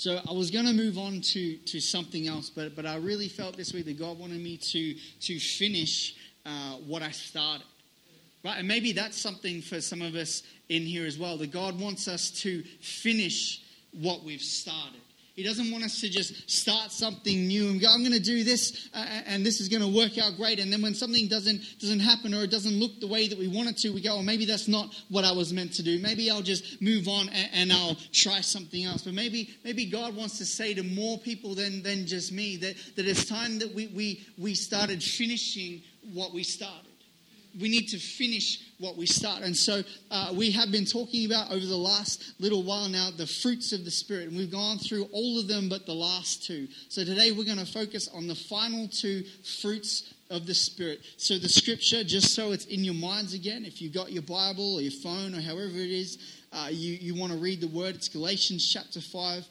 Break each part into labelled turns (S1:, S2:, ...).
S1: So I was going to move on to, to something else, but, but I really felt this week that God wanted me to, to finish uh, what I started. Right? And maybe that's something for some of us in here as well, that God wants us to finish what we've started. He doesn't want us to just start something new and go, I'm going to do this uh, and this is going to work out great. And then when something doesn't, doesn't happen or it doesn't look the way that we want it to, we go, oh, maybe that's not what I was meant to do. Maybe I'll just move on and, and I'll try something else. But maybe, maybe God wants to say to more people than, than just me that, that it's time that we, we, we started finishing what we started we need to finish what we start. And so uh, we have been talking about over the last little while now the fruits of the Spirit. And we've gone through all of them but the last two. So today we're going to focus on the final two fruits of the Spirit. So the scripture, just so it's in your minds again, if you've got your Bible or your phone or however it is, uh, you, you want to read the word, it's Galatians chapter 5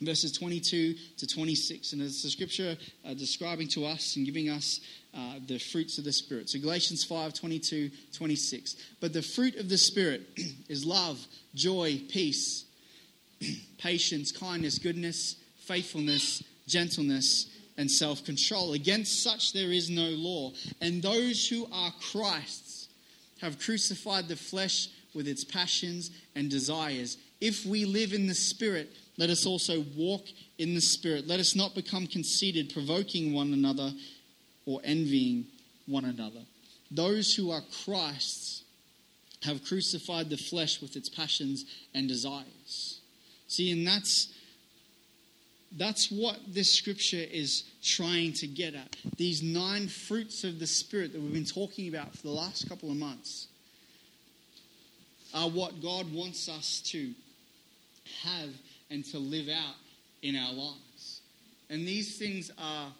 S1: verses 22 to 26. And it's the scripture uh, describing to us and giving us uh, the fruits of the Spirit. So Galatians 5 22, 26. But the fruit of the Spirit is love, joy, peace, patience, kindness, goodness, faithfulness, gentleness, and self control. Against such there is no law. And those who are Christ's have crucified the flesh with its passions and desires. If we live in the Spirit, let us also walk in the Spirit. Let us not become conceited, provoking one another or envying one another. Those who are Christ's have crucified the flesh with its passions and desires. See, and that's that's what this scripture is trying to get at. These nine fruits of the Spirit that we've been talking about for the last couple of months are what God wants us to have and to live out in our lives. And these things are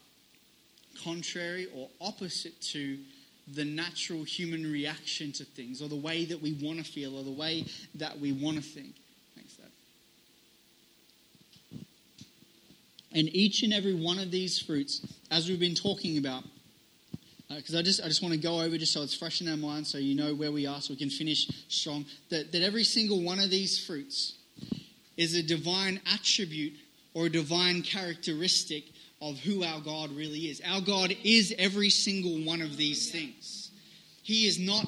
S1: contrary or opposite to the natural human reaction to things or the way that we want to feel or the way that we want to think. Thanks, Dad. And each and every one of these fruits, as we've been talking about, because uh, I just I just want to go over just so it's fresh in our mind, so you know where we are, so we can finish strong. That that every single one of these fruits is a divine attribute or a divine characteristic of who our God really is. Our God is every single one of these things. He is not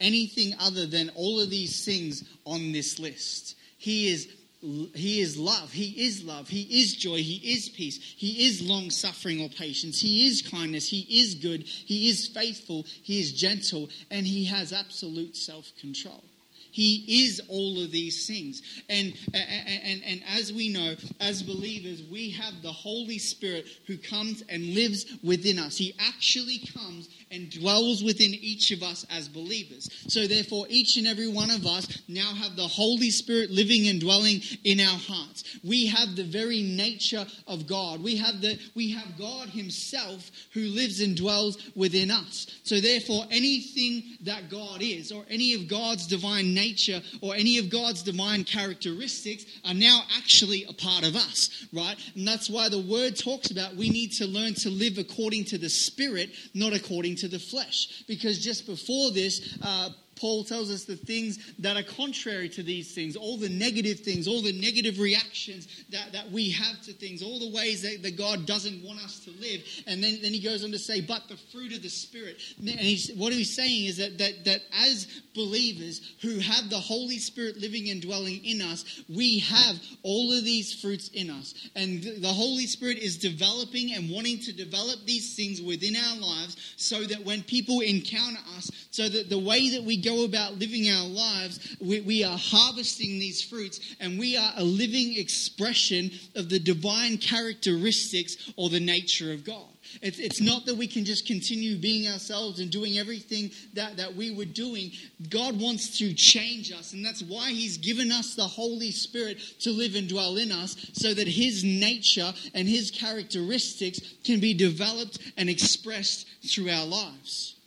S1: anything other than all of these things on this list. He is he is love. He is love. He is joy. He is peace. He is long suffering or patience. He is kindness. He is good. He is faithful. He is gentle. And he has absolute self control. He is all of these things. And, and, and, and as we know, as believers, we have the Holy Spirit who comes and lives within us. He actually comes and dwells within each of us as believers. So, therefore, each and every one of us now have the Holy Spirit living and dwelling in our hearts. We have the very nature of God. We have, the, we have God Himself who lives and dwells within us. So, therefore, anything that God is, or any of God's divine nature, or any of God's divine characteristics, are now actually a part of us, right? And that's why the Word talks about we need to learn to live according to the Spirit, not according to the flesh. Because just before this, uh, Paul tells us the things that are contrary to these things, all the negative things, all the negative reactions that, that we have to things, all the ways that, that God doesn't want us to live. And then, then he goes on to say, but the fruit of the Spirit. And he's, what he's saying is that, that, that as believers who have the Holy Spirit living and dwelling in us, we have all of these fruits in us. And the Holy Spirit is developing and wanting to develop these things within our lives so that when people encounter us, so that the way that we go about living our lives, we, we are harvesting these fruits and we are a living expression of the divine characteristics or the nature of God. It's, it's not that we can just continue being ourselves and doing everything that, that we were doing. God wants to change us, and that's why He's given us the Holy Spirit to live and dwell in us so that His nature and His characteristics can be developed and expressed through our lives.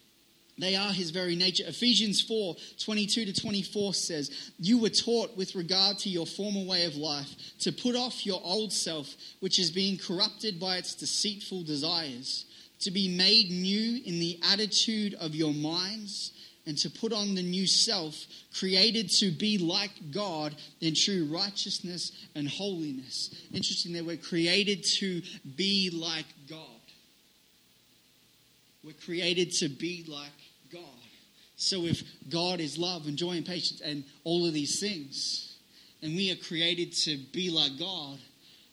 S1: They are his very nature. Ephesians 4 22 to 24 says, You were taught with regard to your former way of life to put off your old self, which is being corrupted by its deceitful desires, to be made new in the attitude of your minds, and to put on the new self, created to be like God in true righteousness and holiness. Interesting that we're created to be like God. We're created to be like. So if God is love and joy and patience and all of these things, and we are created to be like God,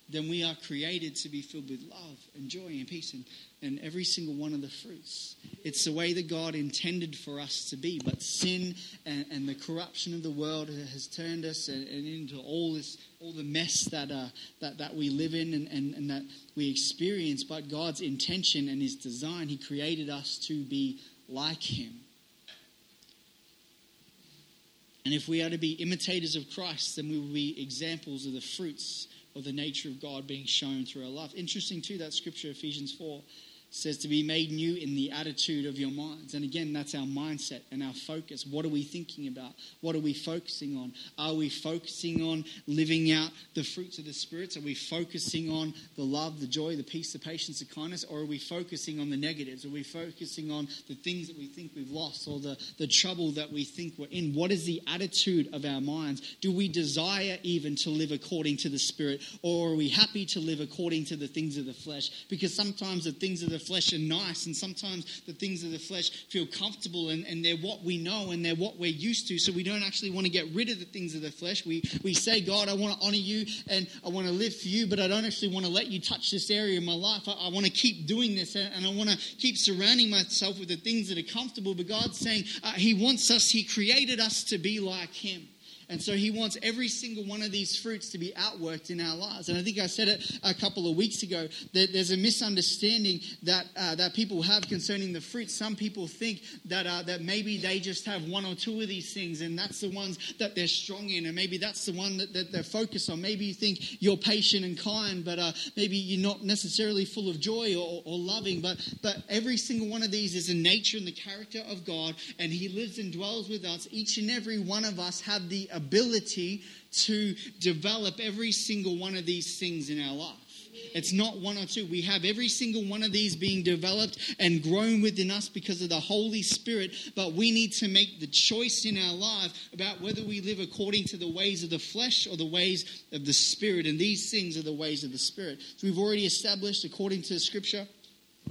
S1: then we are created to be filled with love and joy and peace and, and every single one of the fruits. It's the way that God intended for us to be, but sin and, and the corruption of the world has turned us and, and into all this, all the mess that, uh, that, that we live in and, and, and that we experience. But God's intention and His design, He created us to be like Him. And if we are to be imitators of Christ, then we will be examples of the fruits of the nature of God being shown through our life. Interesting, too, that scripture, Ephesians 4, says to be made new in the attitude of your minds. And again, that's our mindset and our focus. What are we thinking about? What are we focusing on? Are we focusing on living out the fruits of the spirits? Are we focusing on the love, the joy, the peace, the patience, the kindness? Or are we focusing on the negatives? Are we focusing on the things that we think we've lost or the, the trouble that we think we're in? What is the attitude of our minds? Do we desire even to live according to the spirit? Or are we happy to live according to the things of the flesh? Because sometimes the things of the the flesh are nice, and sometimes the things of the flesh feel comfortable and, and they're what we know and they're what we're used to. So we don't actually want to get rid of the things of the flesh. We, we say, God, I want to honor you and I want to live for you, but I don't actually want to let you touch this area of my life. I, I want to keep doing this and, and I want to keep surrounding myself with the things that are comfortable. But God's saying uh, He wants us, He created us to be like Him. And so he wants every single one of these fruits to be outworked in our lives. And I think I said it a couple of weeks ago that there's a misunderstanding that, uh, that people have concerning the fruits. Some people think that, uh, that maybe they just have one or two of these things and that's the ones that they're strong in. And maybe that's the one that, that they're focused on. Maybe you think you're patient and kind, but uh, maybe you're not necessarily full of joy or, or loving. But, but every single one of these is the nature and the character of God. And he lives and dwells with us. Each and every one of us have the ability to develop every single one of these things in our life. It's not one or two. We have every single one of these being developed and grown within us because of the Holy Spirit, but we need to make the choice in our life about whether we live according to the ways of the flesh or the ways of the Spirit. And these things are the ways of the Spirit. So we've already established, according to Scripture,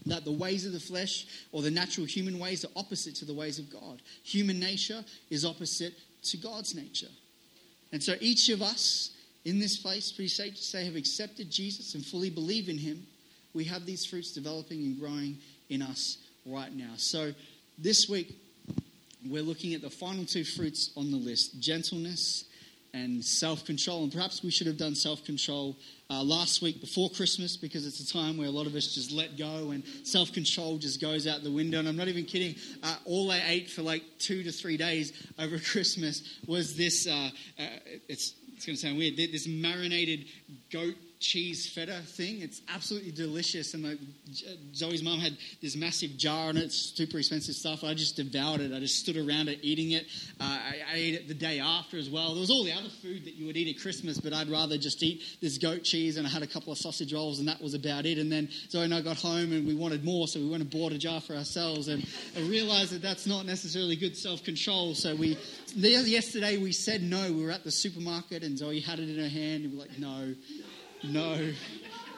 S1: that the ways of the flesh or the natural human ways are opposite to the ways of God. Human nature is opposite to God's nature. And so each of us in this place, safe to say, have accepted Jesus and fully believe in him. We have these fruits developing and growing in us right now. So this week, we're looking at the final two fruits on the list gentleness and self control. And perhaps we should have done self control uh, last week before Christmas because it's a time where a lot of us just let go and self control just goes out the window. And I'm not even kidding. Uh, all I ate for like two to three days over Christmas was this. Uh, uh it's it's going to sound weird. This marinated goat cheese feta thing. It's absolutely delicious. And like Zoe's mom had this massive jar and it's super expensive stuff. I just devoured it. I just stood around it eating it. Uh, I, I, ate it the day after as well. There was all the other food that you would eat at Christmas, but I'd rather just eat this goat cheese. And I had a couple of sausage rolls, and that was about it. And then Zoe and I got home and we wanted more, so we went and bought a jar for ourselves. And I realized that that's not necessarily good self control. So we yesterday we said no. We were at the supermarket and Zoe had it in her hand, and we were like, no. No,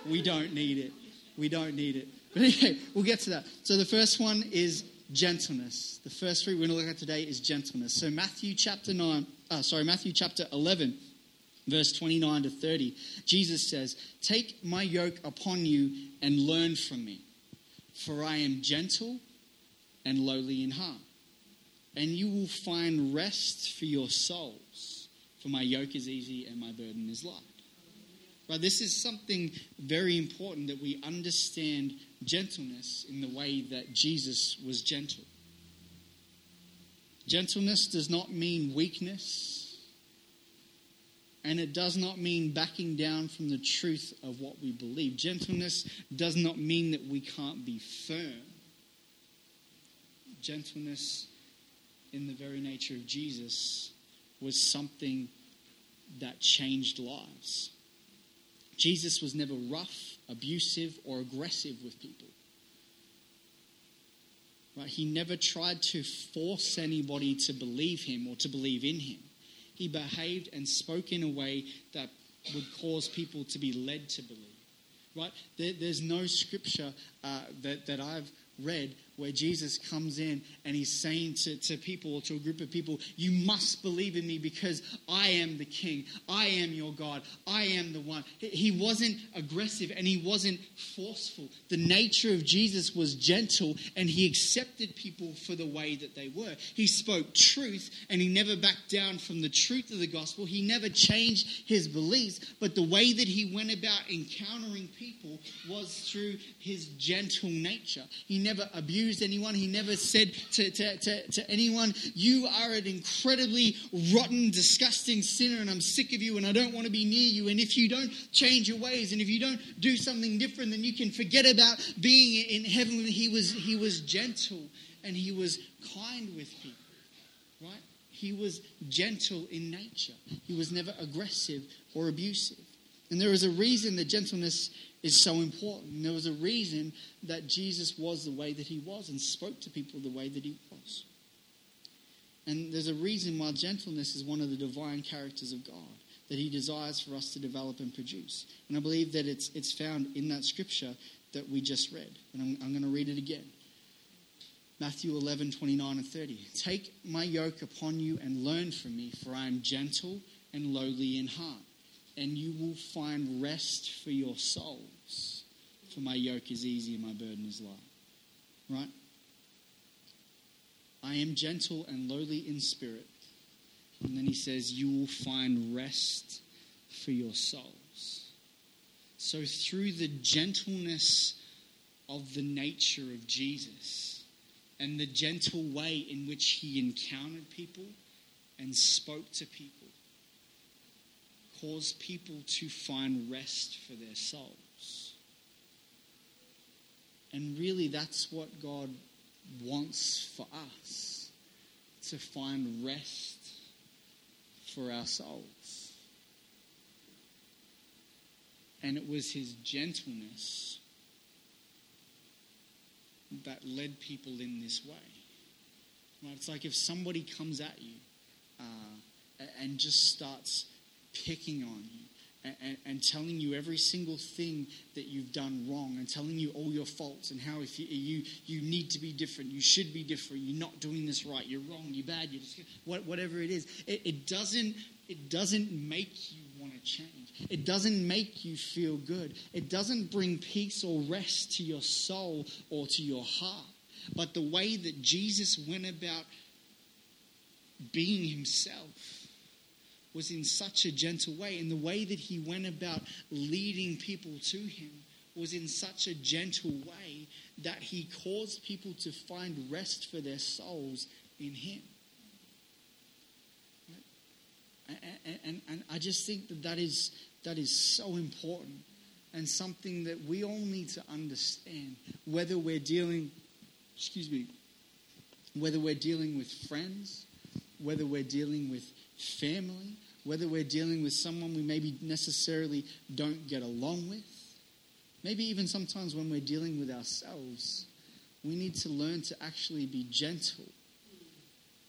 S1: we don't need it. We don't need it. But anyway, we'll get to that. So the first one is gentleness. The first three we're going to look at today is gentleness. So Matthew chapter 9, uh, sorry, Matthew chapter 11, verse 29 to 30, Jesus says, Take my yoke upon you and learn from me, for I am gentle and lowly in heart, and you will find rest for your souls, for my yoke is easy and my burden is light. Right? This is something very important that we understand gentleness in the way that Jesus was gentle. Gentleness does not mean weakness, and it does not mean backing down from the truth of what we believe. Gentleness does not mean that we can't be firm. Gentleness, in the very nature of Jesus, was something that changed lives. Jesus was never rough, abusive, or aggressive with people. Right? He never tried to force anybody to believe him or to believe in him. He behaved and spoke in a way that would cause people to be led to believe. Right? There, there's no scripture uh, that, that I've read where Jesus comes in and he's saying to, to people to a group of people, You must believe in me because I am the king. I am your God. I am the one. He wasn't aggressive and he wasn't forceful. The nature of Jesus was gentle and he accepted people for the way that they were. He spoke truth and he never backed down from the truth of the gospel. He never changed his beliefs, but the way that he went about encountering people was through his gentle nature. He never abused accused anyone. He never said to, to, to, to anyone, You are an incredibly rotten, disgusting sinner, and I'm sick of you, and I don't want to be near you. And if you don't change your ways, and if you don't do something different, then you can forget about being in heaven. He was, he was gentle and he was kind with people, right? He was gentle in nature. He was never aggressive or abusive. And there is a reason that gentleness is so important. There was a reason that Jesus was the way that he was and spoke to people the way that he was. And there's a reason why gentleness is one of the divine characters of God that he desires for us to develop and produce. And I believe that it's, it's found in that scripture that we just read. And I'm, I'm going to read it again. Matthew 11, 29 and 30. Take my yoke upon you and learn from me, for I am gentle and lowly in heart and you will find rest for your souls. For my yoke is easy and my burden is light. Right? I am gentle and lowly in spirit. And then he says, You will find rest for your souls. So, through the gentleness of the nature of Jesus and the gentle way in which he encountered people and spoke to people, cause people to find rest for their souls. And really, that's what God wants for us to find rest for our souls. And it was his gentleness that led people in this way. Right? It's like if somebody comes at you uh, and just starts picking on you. And, and, and, telling you every single thing that you've done wrong and telling you all your faults and how if you, you, you need to be different, you should be different, you're not doing this right, you're wrong, you're bad, you're just, whatever it is. It, it, doesn't, it doesn't make you want to change. It doesn't make you feel good. It doesn't bring peace or rest to your soul or to your heart. But the way that Jesus went about being himself was in such a gentle way, and the way that he went about leading people to him was in such a gentle way that he caused people to find rest for their souls in him. And, and, and, I just think that that is, that is so important and something that we all need to understand, whether we're dealing, excuse me, whether we're dealing with friends, whether we're dealing with family, whether we're dealing with someone we maybe necessarily don't get along with, maybe even sometimes when we're dealing with ourselves, we need to learn to actually be gentle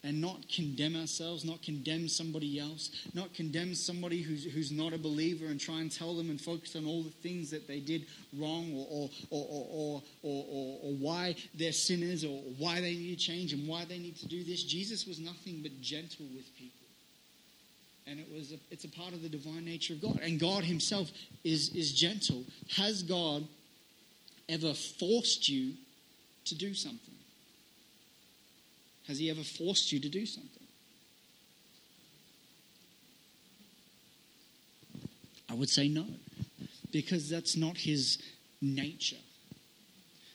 S1: and not condemn ourselves, not condemn somebody else, not condemn somebody who's, who's not a believer and try and tell them and focus on all the things that they did wrong or, or, or, or, or, why they're sinners or why they need to change and why they need to do this. Jesus was nothing but gentle with people and it was a, it's a part of the divine nature of God. And God Himself is, is gentle. Has God ever forced you to do something? Has He ever forced you to do something? I would say no, because that's not His nature.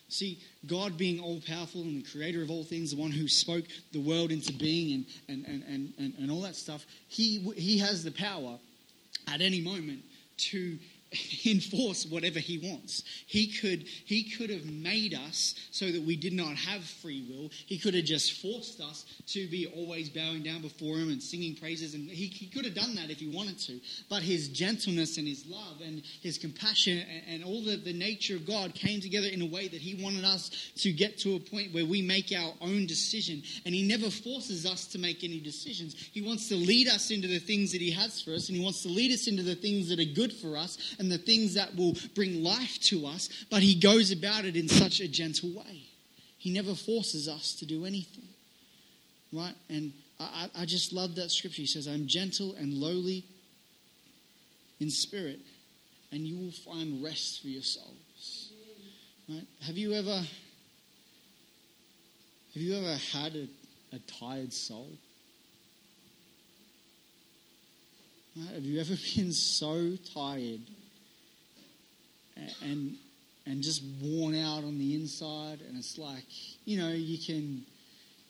S1: See, God being all powerful and the creator of all things, the one who spoke the world into being and, and, and, and, and all that stuff, he, he has the power at any moment to enforce whatever he wants. He could, he could have made us so that we did not have free will. He could have just forced us to be always bowing down before him and singing praises. And he, he could have done that if he wanted to. But his gentleness and his love and his compassion and, and all the, the nature of God came together in a way that he wanted us to get to a point where we make our own decision. And he never forces us to make any decisions. He wants to lead us into the things that he has for us, and he wants to lead us into the things that are good for us and the things that will bring life to us, but he goes about it in such a gentle way. He never forces us to do anything. Right? And I, I just love that scripture. He says, I'm gentle and lowly in spirit, and you will find rest for your souls. Right? Have you ever have you ever had a, a tired soul? Right? Have you ever been so tired and and just worn out on the inside. And it's like you know you can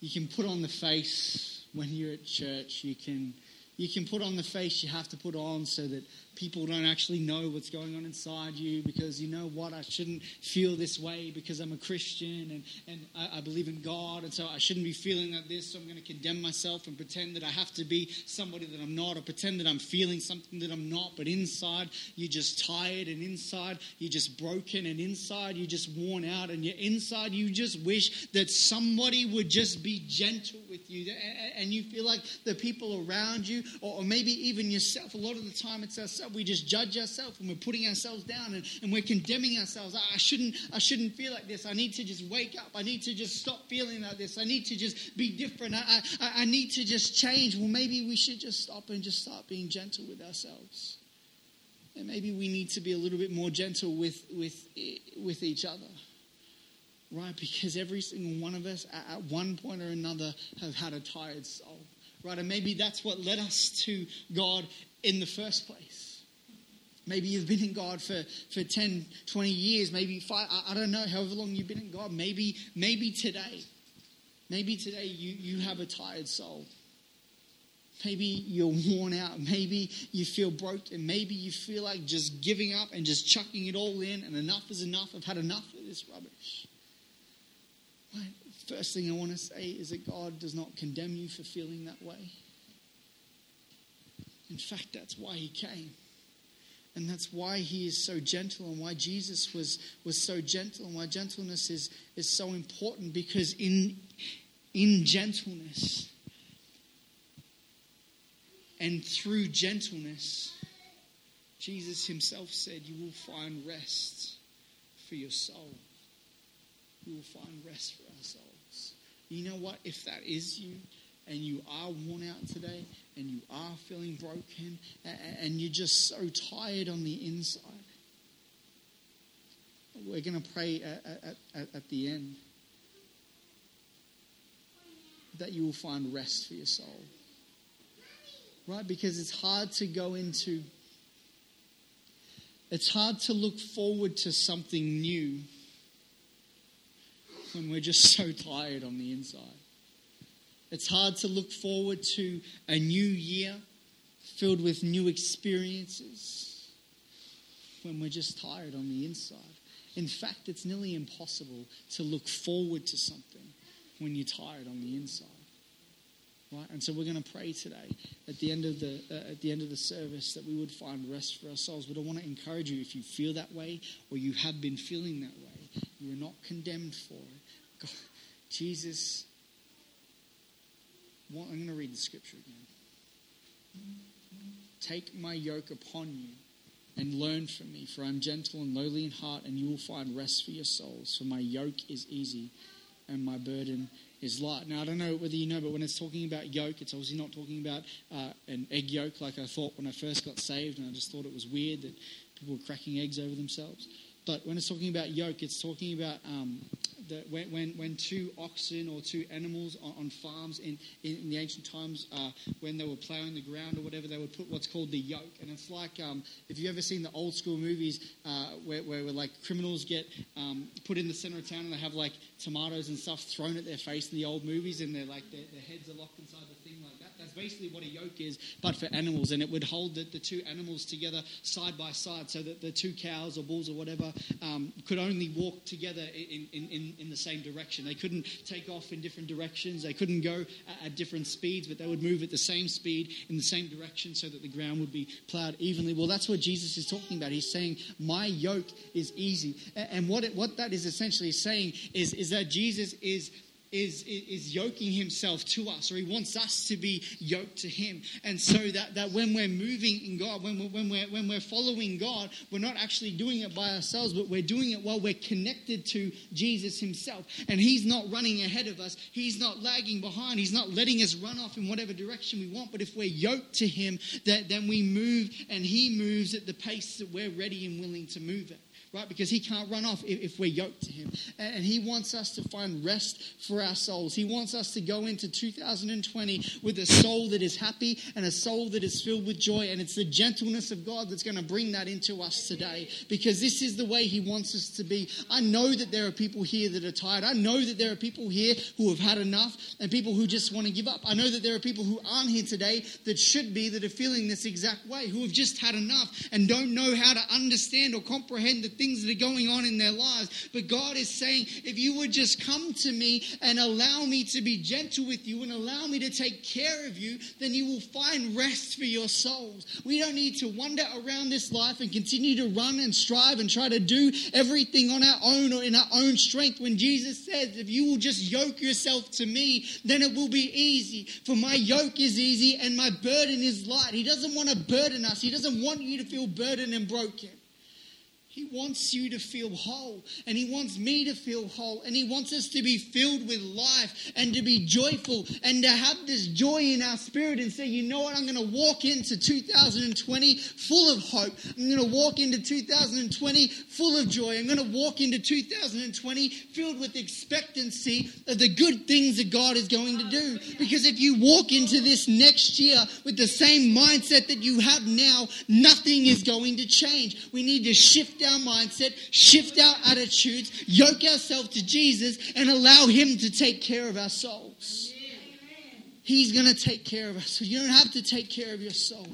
S1: you can put on the face when you're at church. You can you can put on the face you have to put on so that people don't actually know what's going on inside you because you know what, I shouldn't feel this way because I'm a Christian and, and I, I believe in God, and so I shouldn't be feeling like this, so I'm going to condemn myself and pretend that I have to be somebody that I'm not, or pretend that I'm feeling something that I'm not, but inside you're just tired, and inside you're just broken, and inside you're just worn out, and you're inside you just wish that somebody would just be gentle with you, and you feel like the people around you, or maybe even yourself, a lot of the time it's ourselves we just judge ourselves and we're putting ourselves down and, and we're condemning ourselves. I shouldn't, I shouldn't feel like this. I need to just wake up. I need to just stop feeling like this. I need to just be different. I, I, I need to just change. Well, maybe we should just stop and just start being gentle with ourselves. And maybe we need to be a little bit more gentle with, with, with each other right? Because every single one of us at one point or another have had a tired soul, right? And maybe that's what led us to God in the first place. Maybe you've been in God for, for 10, 20 years, maybe five, I, I don't know, however long you've been in God. Maybe, maybe today, maybe today you, you have a tired soul. Maybe you're worn out. Maybe you feel broken. Maybe you feel like just giving up and just chucking it all in and enough is enough. I've had enough of this rubbish. Right? First thing I want to say is that God does not condemn you for feeling that way. In fact, that's why He came. And that's why he is so gentle and why Jesus was, was so gentle and why gentleness is, is so important because in, in gentleness and through gentleness, Jesus himself said, You will find rest for your soul. You will find rest for. You know what? If that is you and you are worn out today, and you are feeling broken and you're just so tired on the inside, we're going to pray at, at, at the end that you will find rest for your soul. Right? Because it's hard to go into, it's hard to look forward to something new when we're just so tired on the inside. It's hard to look forward to a new year filled with new experiences when we're just tired on the inside. In fact, it's nearly impossible to look forward to something when you're tired on the inside. Right? And so we're going to pray today at the end of the uh, at the end of the service that we would find rest for ourselves. But I want to encourage you if you feel that way or you have been feeling that way, you are not condemned for it. God, Jesus well, I'm going to read the scripture again. Take my yoke upon you and learn from me, for I'm gentle and lowly in heart, and you will find rest for your souls. For my yoke is easy and my burden is light. Now, I don't know whether you know, but when it's talking about yoke, it's obviously not talking about uh, an egg yolk like I thought when I first got saved, and I just thought it was weird that people were cracking eggs over themselves. But when it's talking about yoke, it's talking about um, when, when, when two oxen or two animals on, on farms in, in, in, the ancient times, uh, when they were plowing the ground or whatever, they would put what's called the yoke. And it's like um, if you've ever seen the old school movies uh, where, where, where, like criminals get um, put in the center of town and they have like tomatoes and stuff thrown at their face in the old movies and they're like their, their heads are locked inside the thing basically what a yoke is, but for animals. And it would hold the, the two animals together side by side so that the two cows or bulls or whatever um, could only walk together in, in, in, in, the same direction. They couldn't take off in different directions, they couldn't go at, at different speeds, but they would move at the same speed in the same direction so that the ground would be plowed evenly. Well, that's what Jesus is talking about. He's saying, My yoke is easy. And what, it, what that is essentially saying is, is that Jesus is is, is yoking himself to us, or he wants us to be yoked to him. And so that, that when we're moving in God, when we're, when, we're, when we're following God, we're not actually doing it by ourselves, but we're doing it while we're connected to Jesus himself. And he's not running ahead of us, he's not lagging behind, he's not letting us run off in whatever direction we want. But if we're yoked to him, that, then we move and he moves at the pace that we're ready and willing to move at right? Because he can't run off if, if, we're yoked to him. And he wants us to find rest for our souls. He wants us to go into 2020 with a soul that is happy and a soul that is filled with joy. And it's the gentleness of God that's going to bring that into us today because this is the way he wants us to be. I know that there are people here that are tired. I know that there are people here who have had enough and people who just want to give up. I know that there are people who aren't here today that should be, that are feeling this exact way, who have just had enough and don't know how to understand or comprehend the things that are going on in their lives. But God is saying, if you would just come to me and allow me to be gentle with you and allow me to take care of you, then you will find rest for your souls. We don't need to wander around this life and continue to run and strive and try to do everything on our own or in our own strength. When Jesus says, if you will just yoke yourself to me, then it will be easy. For my yoke is easy and my burden is light. He doesn't want to burden us, He doesn't want you to feel burdened and broken. He wants you to feel whole, and He wants me to feel whole, and He wants us to be filled with life and to be joyful and to have this joy in our spirit and say, you know what, I'm going to walk into 2020 full of hope. I'm going to walk into 2020 full of joy. I'm going to walk into 2020 filled with expectancy of the good things that God is going to do. Because if you walk into this next year with the same mindset that you have now, nothing is going to change. We need to shift our mindset, shift our attitudes, yoke ourselves to Jesus, and allow Him to take care of our souls. He's going to take care of us. So you don't have to take care of your soul.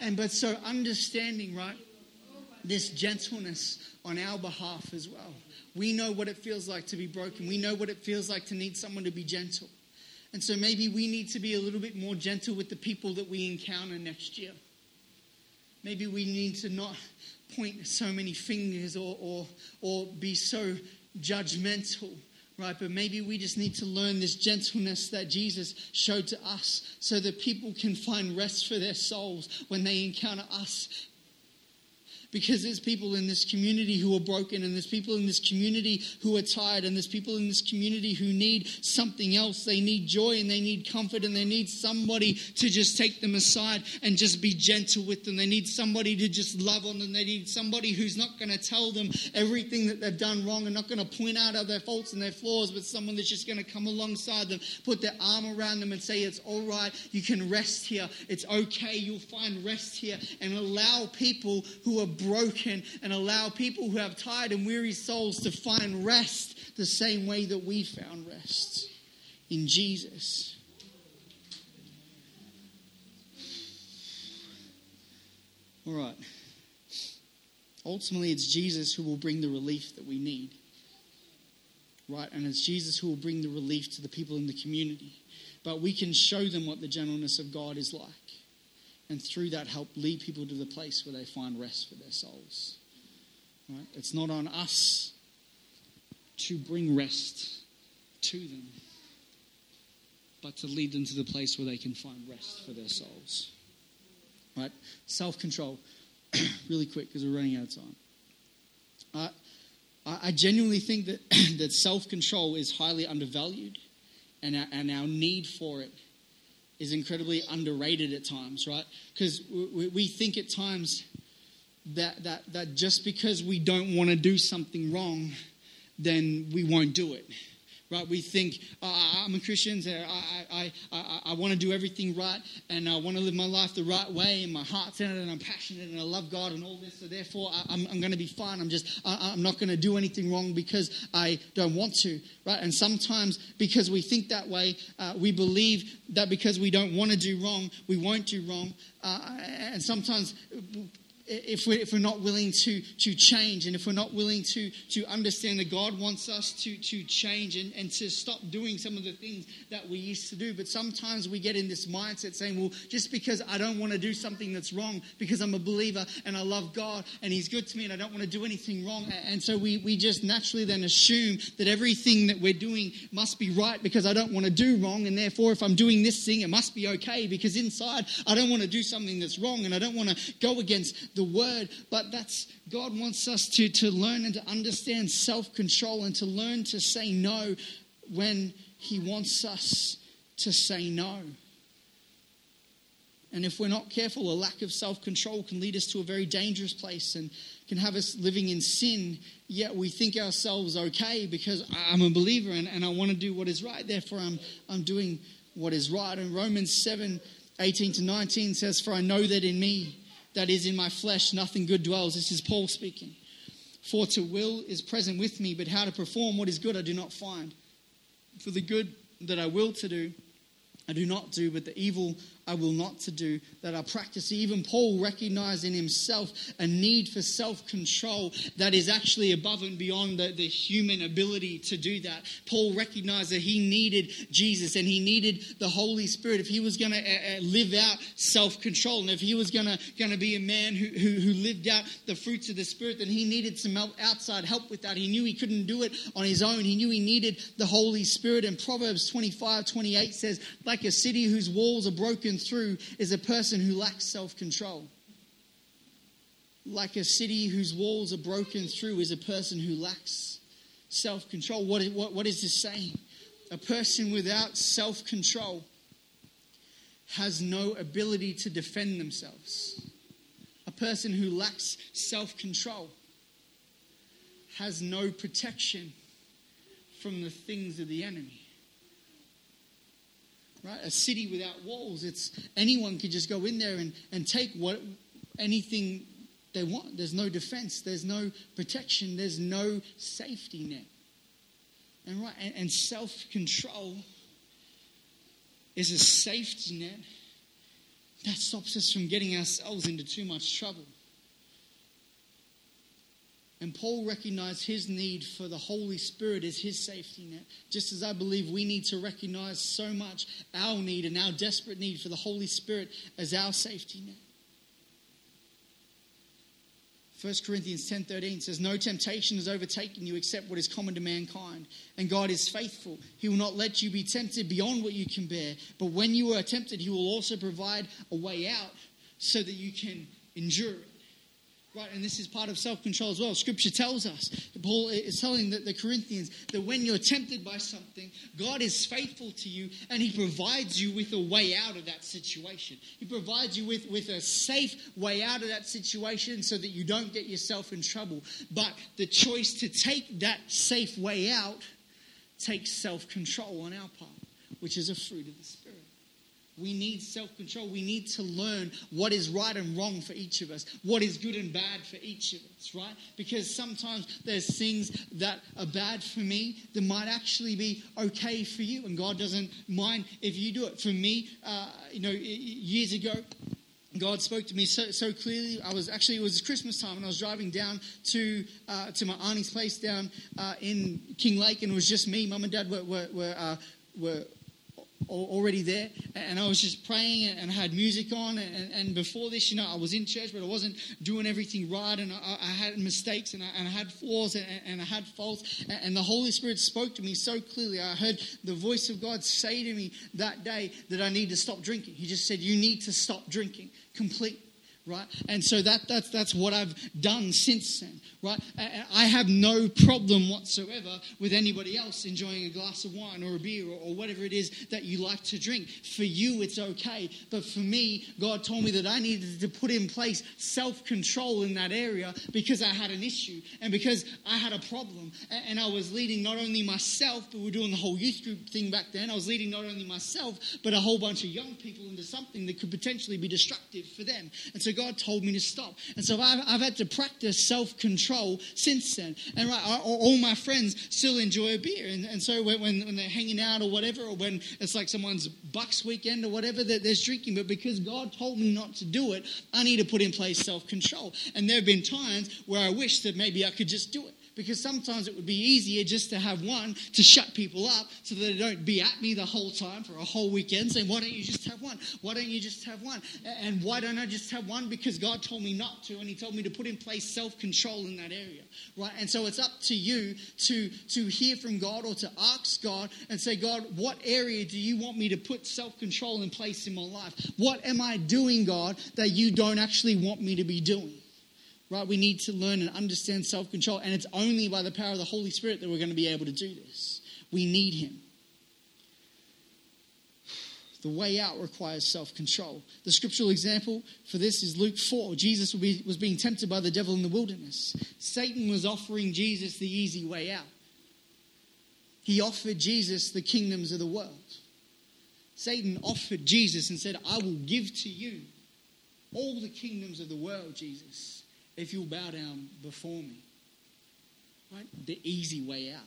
S1: And but so understanding, right? This gentleness on our behalf as well. We know what it feels like to be broken. We know what it feels like to need someone to be gentle. And so maybe we need to be a little bit more gentle with the people that we encounter next year. Maybe we need to not point so many fingers or, or, or be so judgmental, right? But maybe we just need to learn this gentleness that Jesus showed to us so that people can find rest for their souls when they encounter us because there's people in this community who are broken, and there's people in this community who are tired, and there's people in this community who need something else. They need joy and they need comfort, and they need somebody to just take them aside and just be gentle with them. They need somebody to just love on them. They need somebody who's not going to tell them everything that they've done wrong and not going to point out all their faults and their flaws, but someone that's just going to come alongside them, put their arm around them, and say, It's all right. You can rest here. It's okay. You'll find rest here. And allow people who are broken and allow people who have tired and weary souls to find rest the same way that we found rest in Jesus. All right. Ultimately, it's Jesus who will bring the relief that we need. Right? And it's Jesus who will bring the relief to the people in the community. But we can show them what the gentleness of God is like and through that help lead people to the place where they find rest for their souls. Right? It's not on us to bring rest to them, but to lead them to the place where they can find rest for their souls. Right? Self control. really quick because we're running out of time. I, I genuinely think that, that self control is highly undervalued, and our, and our need for it is incredibly underrated at times, right? Because we, we think at times that, that, that just because we don't want to do something wrong, then we won't do it. Right? We think, oh, I'm a Christian, so I, I, I, I want to do everything right, and I want to live my life the right way, and my heart's in it, and I'm passionate, and I love God, and all this, so therefore I, am I'm, I'm going to be fine. I'm just, I, I'm not going to do anything wrong because I don't want to, right? And sometimes because we think that way, uh, we believe that because we don't want to do wrong, we won't do wrong. Uh, and sometimes if we're, if we're not willing to, to change and if we're not willing to, to understand that God wants us to, to change and, and to stop doing some of the things that we used to do. But sometimes we get in this mindset saying, well, just because I don't want to do something that's wrong because I'm a believer and I love God and He's good to me and I don't want to do anything wrong. And so we, we just naturally then assume that everything that we're doing must be right because I don't want to do wrong. And therefore, if I'm doing this thing, it must be okay because inside I don't want to do something that's wrong and I don't want to go against the word, but that's God wants us to, to learn and to understand self control and to learn to say no when He wants us to say no. And if we're not careful, a lack of self control can lead us to a very dangerous place and can have us living in sin, yet we think ourselves okay because I'm a believer and, and I want to do what is right, therefore I'm, I'm doing what is right. And Romans 7 18 to 19 says, For I know that in me, that is in my flesh, nothing good dwells. This is Paul speaking. For to will is present with me, but how to perform what is good I do not find. For the good that I will to do, I do not do, but the evil I will not to do, that I practice. Even Paul recognized in himself a need for self control that is actually above and beyond the, the human ability to do that. Paul recognized that he needed Jesus and he needed the Holy Spirit if he was going to uh, uh, live out self control and if he was going to be a man who, who, who lived out the fruits of the Spirit, then he needed some outside help with that. He knew he couldn't do it on his own. He knew he needed the Holy Spirit. And Proverbs 25 28 says, like a city whose walls are broken through is a person who lacks self control. Like a city whose walls are broken through is a person who lacks self control. What, what, what is this saying? A person without self control has no ability to defend themselves. A person who lacks self control has no protection from the things of the enemy right? A city without walls. It's anyone could just go in there and, and take what anything they want. There's no defense. There's no protection. There's no safety net. And right, and, and self-control is a safety net that stops us from getting ourselves into too much trouble. And Paul recognized his need for the Holy Spirit as his safety net, just as I believe we need to recognize so much our need and our desperate need for the Holy Spirit as our safety net. 1 Corinthians 10:13 says no temptation has overtaken you except what is common to mankind and God is faithful he will not let you be tempted beyond what you can bear but when you are tempted he will also provide a way out so that you can endure it Right, and this is part of self control as well. Scripture tells us, Paul is telling the, the Corinthians that when you're tempted by something, God is faithful to you and He provides you with a way out of that situation. He provides you with, with a safe way out of that situation so that you don't get yourself in trouble. But the choice to take that safe way out takes self control on our part, which is a fruit of the Spirit. We need self control. We need to learn what is right and wrong for each of us, what is good and bad for each of us, right? Because sometimes there's things that are bad for me that might actually be okay for you, and God doesn't mind if you do it. For me, uh, you know, years ago, God spoke to me so, so clearly. I was actually it was Christmas time, and I was driving down to uh, to my auntie's place down uh, in Kinglake, and it was just me. Mum and Dad were were were, uh, were already there. And i was just praying and i had music on. And, and, before this you know i was in church but i wasn't doing everything right. And i, I had mistakes and I, and I, had flaws and, and, i had faults. And the holy spirit spoke to me so clearly. I heard the voice of god say to me that day that i need to stop drinking. He just said you need to stop drinking completely right? And so that, that's, that's what I've done since then, right? I have no problem whatsoever with anybody else enjoying a glass of wine or a beer or, whatever it is that you like to drink. For you, it's okay. But for me, God told me that I needed to put in place self control in that area because I had an issue and because I had a problem. And I was leading not only myself, but we are doing the whole youth group thing back then. I was leading not only myself, but a whole bunch of young people into something that could potentially be destructive for them. And so God told me to stop. And so I've, I've had to practice self control since then. And right, all my friends still enjoy a beer. And, and so when, when they're hanging out or whatever, or when it's like someone's Bucks weekend or whatever that there's drinking, but because God told me not to do it, I need to put in place self control. And there have been times where I wish that maybe I could just do it because sometimes it would be easier just to have one to shut people up so that they don't be at me the whole time for a whole weekend saying, Why don't you just have one? Why don't you just have one? And why don't I just have one? Because God told me not to, and He told me to put in place self control in that area, right? And so it's up to you to, to hear from God or to ask God and say, God, what area do you want me to put self control in place in my life? What am I doing, God, that you don't actually want me to be doing? Right? We need to learn and understand self control. And it's only by the power of the Holy Spirit that we're going to be able to do this. We need Him. The way out requires self control. The scriptural example for this is Luke 4. Jesus was being tempted by the devil in the wilderness. Satan was offering Jesus the easy way out. He offered Jesus the kingdoms of the world. Satan offered Jesus and said, I will give to you all the kingdoms of the world, Jesus if you'll bow down before me. Right? The easy way out.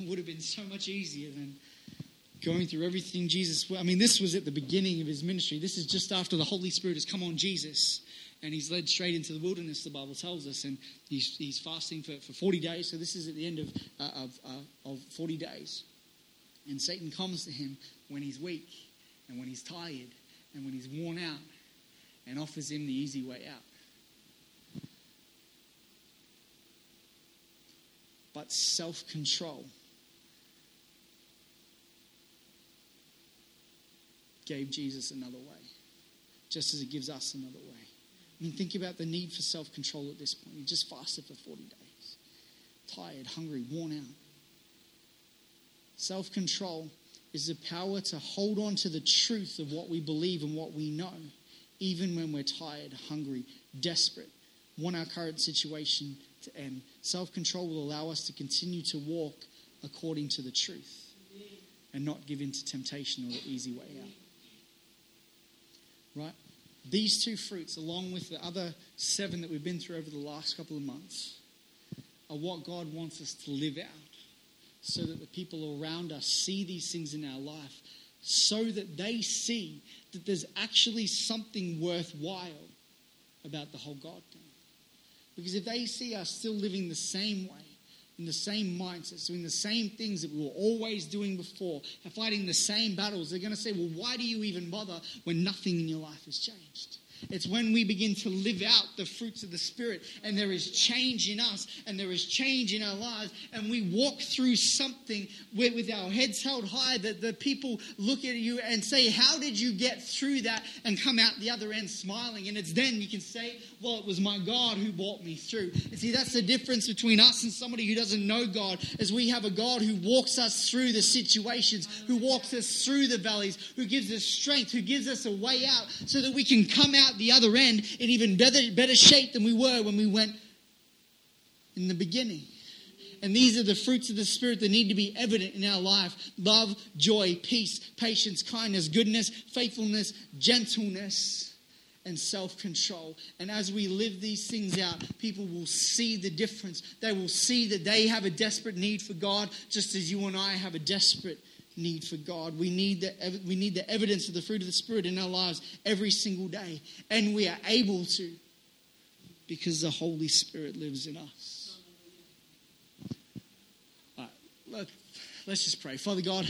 S1: It would have been so much easier than going through everything Jesus. I mean, this was at the beginning of his ministry. This is just after the Holy Spirit has come on Jesus and he's led straight into the wilderness, the Bible tells us, and he's, he's fasting for, for 40 days. So this is at the end of, uh, of, uh, of 40 days. And Satan comes to him when he's weak and when he's tired and when he's worn out and offers him the easy way out. But self control gave Jesus another way, just as it gives us another way. I mean, think about the need for self control at this point. You just fasted for 40 days, tired, hungry, worn out. Self control is the power to hold on to the truth of what we believe and what we know even when we're tired, hungry, desperate, want our current situation to end. Self control will allow us to continue to walk according to the truth and not give in to temptation or the easy way out. Right? These two fruits, along with the other seven that we've been through over the last couple of months, are what God wants us to live out so that the people around us see these things in our life so that they see that there's actually something worthwhile about the whole God thing. Because if they see us still living the same way, in the same mindsets, doing the same things that we were always doing before, and fighting the same battles, they're going to say, Well, why do you even bother when nothing in your life has changed? It's when we begin to live out the fruits of the Spirit and there is change in us and there is change in our lives and we walk through something with, our heads held high that the people look at you and say, How did you get through that and come out the other end smiling? And it's then you can say, Well, it was my God who brought me through. And see, that's the difference between us and somebody who doesn't know God, is we have a God who walks us through the situations, who walks us through the valleys, who gives us strength, who gives us a way out so that we can come out out the other end in even better, better shape than we were when we went in the beginning. And these are the fruits of the Spirit that need to be evident in our life love, joy, peace, patience, kindness, goodness, faithfulness, gentleness, and self control. And as we live these things out, people will see the difference. They will see that they have a desperate need for God, just as you and I have a desperate need for God. We need, the, we need the evidence of the fruit of the Spirit in our lives every single day. And we are able to because the Holy Spirit lives in us. All right, let, let's just pray. Father God,